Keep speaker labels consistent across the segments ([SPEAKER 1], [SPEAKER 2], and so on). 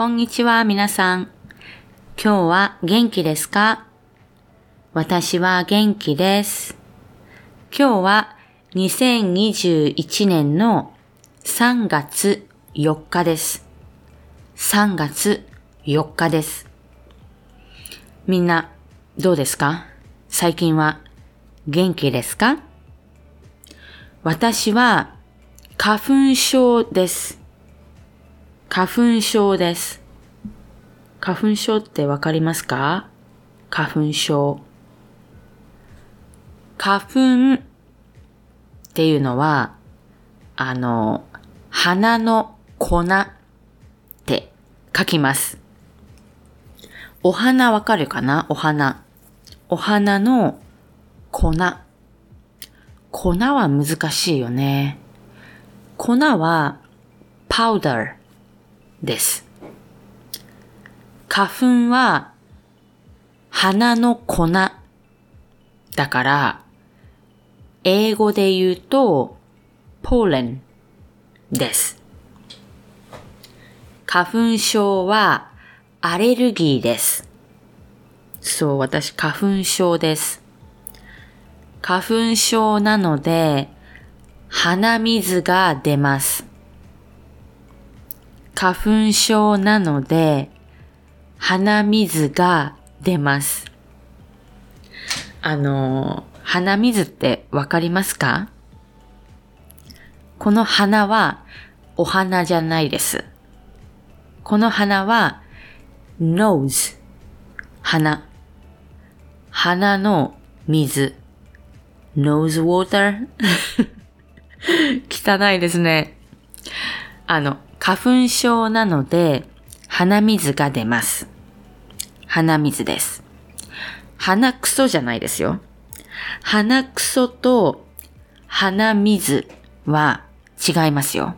[SPEAKER 1] こんにちは、皆さん。今日は元気ですか？私は元気です。今日は2021年の3月4日です。3月4日です。みんな、どうですか？最近は元気ですか？私は花粉症です。花粉症です。花粉症ってわかりますか？花粉症。花粉っていうのは、あの、花の粉って書きます。お花わかるかな？お花。お花の粉。粉は難しいよね。粉はパウダーです。花粉は花の粉だから、英語で言うと、ポーレンです。花粉症はアレルギーです。そう、私花粉症です。花粉症なので、鼻水が出ます。花粉症なので、鼻水が出ます。あの、鼻水ってわかりますか？この花はお花じゃないです。この花は nose 鼻鼻の水 nose water 汚いですね。あの、花粉症なので鼻水が出ます。鼻水です。鼻くそじゃないですよ。鼻くそと鼻水は違いますよ。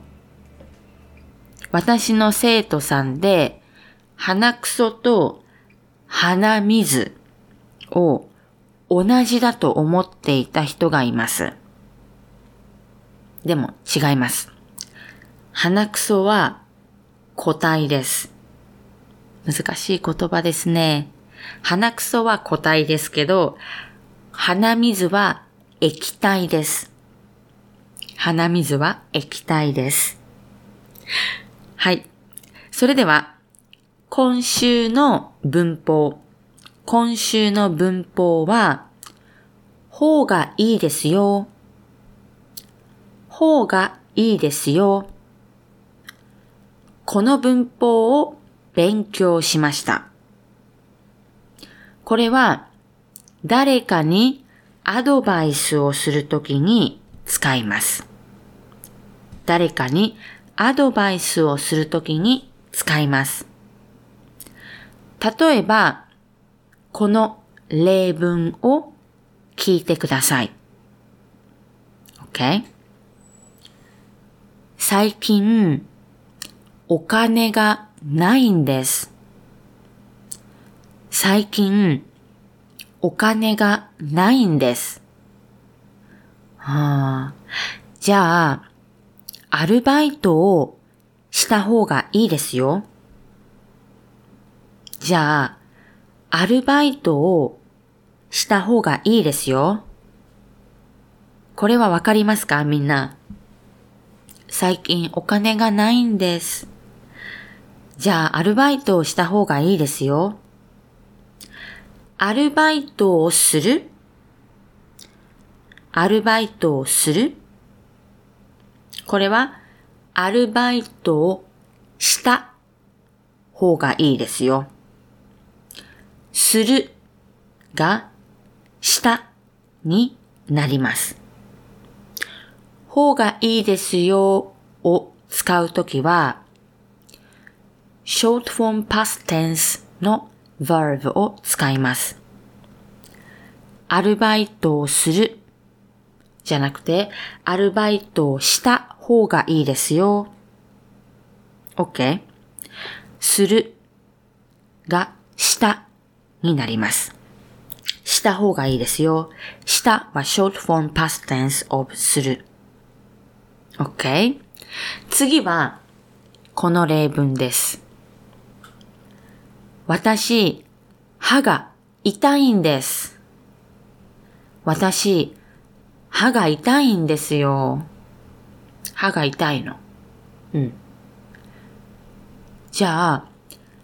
[SPEAKER 1] 私の生徒さんで鼻くそと鼻水を同じだと思っていた人がいます。でも違います。鼻くそは固体です。難しい言葉ですね。鼻くそは固体ですけど、鼻水は液体です。鼻水は液体です。はい。それでは、今週の文法。今週の文法は、方がいいですよ。方がいいですよ。この文法を勉強しました。これは誰かにアドバイスをするときに使います。誰かにアドバイスをするときに使います。例えば、この例文を聞いてください。OK? 最近、お金がないんです。最近、お金がないんです。はあ、じゃあ、アルバイトをした方がいいですよ。じゃあ、アルバイトをした方がいいですよ。これはわかりますか？みんな。最近お金がないんです。じゃあ、アルバイトをした方がいいですよ。アルバイトをする？アルバイトをする？これは、アルバイトをした方がいいですよ。するがしたになります。方がいいですよを使うときは、short form past tense の verb を使います。アルバイトをするじゃなくて、アルバイトをした方がいいですよ。OK? するがしたになります。した方がいいですよ。したは short form past tense of する。OK? 次は、この例文です。私、歯が痛いんです。私、歯が痛いんですよ。歯が痛いの。うん。じゃあ、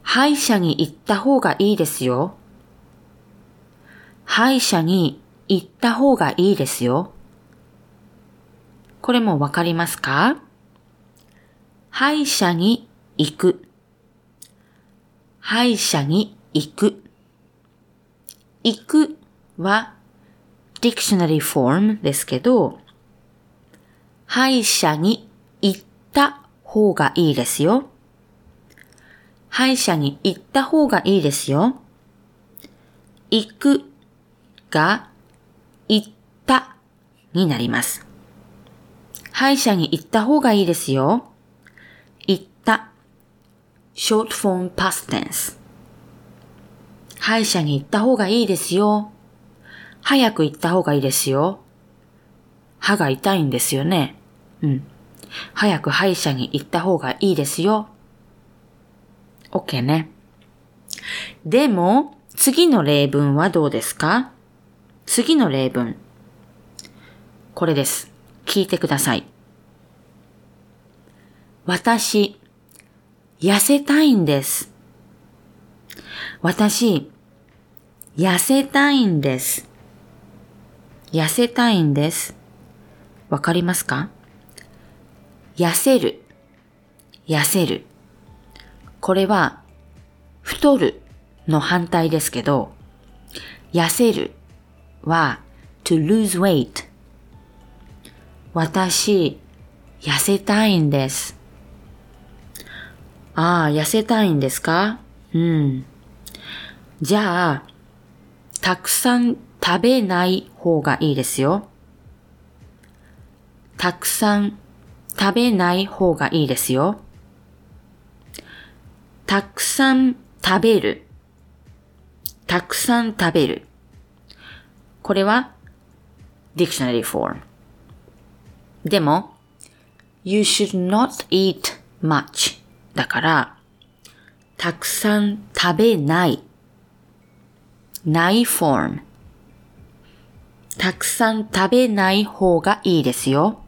[SPEAKER 1] 歯医者に行った方がいいですよ。歯医者に行った方がいいですよ。これもわかりますか？歯医者に行く。歯医者に行く。行くは dictionary form ですけど、歯医者に行った方がいいですよ。歯医者に行った方がいいですよ。行くが行ったになります。歯医者に行った方がいいですよ。Short form past tense。歯医者に行った方がいいですよ。早く行った方がいいですよ。歯が痛いんですよね。うん。早く歯医者に行った方がいいですよ。OK ね。でも、次の例文はどうですか？次の例文。これです。聞いてください。私、痩せたいんです。私、痩せたいんです。痩せたいんです。わかりますか？痩せる、痩せる。これは、太るの反対ですけど、痩せるは to lose weight 私、痩せたいんです。ああ、痩せたいんですか？うん。じゃあ、たくさん食べない方がいいですよ。たくさん食べない方がいいですよ。たくさん食べる。たくさん食べる。これは dictionary form。でも、you should not eat much だから、たくさん食べない。ない form。たくさん食べない方がいいですよ。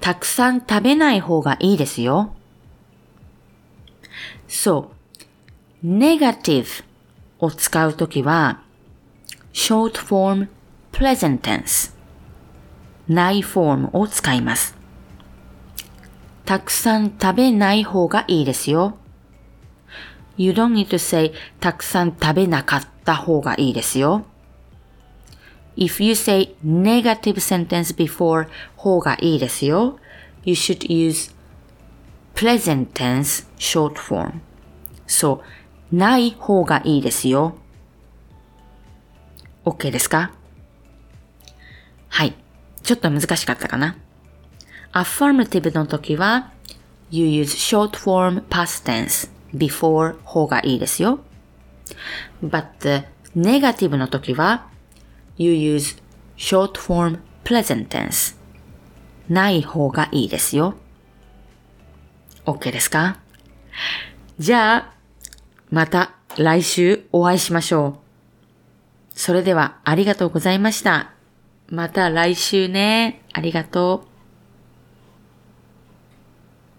[SPEAKER 1] たくさん食べない方がいいですよ。そう。negative を使うときは、short form present tense ないフォームを使います。たくさん食べない方がいいですよ。You don't need to say たくさん食べなかった方がいいですよ。If you say negative sentence before 方がいいですよ。You should use present tense short form. そう、ない方がいいですよ。OK ですかはい。ちょっと難しかったかな。Affirmative の時は you use short form past tense before 方がいいですよ。but negative の時は you use short form present tense ない方がいいですよ。OK ですかじゃあ、また来週お会いしましょう。それではありがとうございました。また来週ね。ありがとう。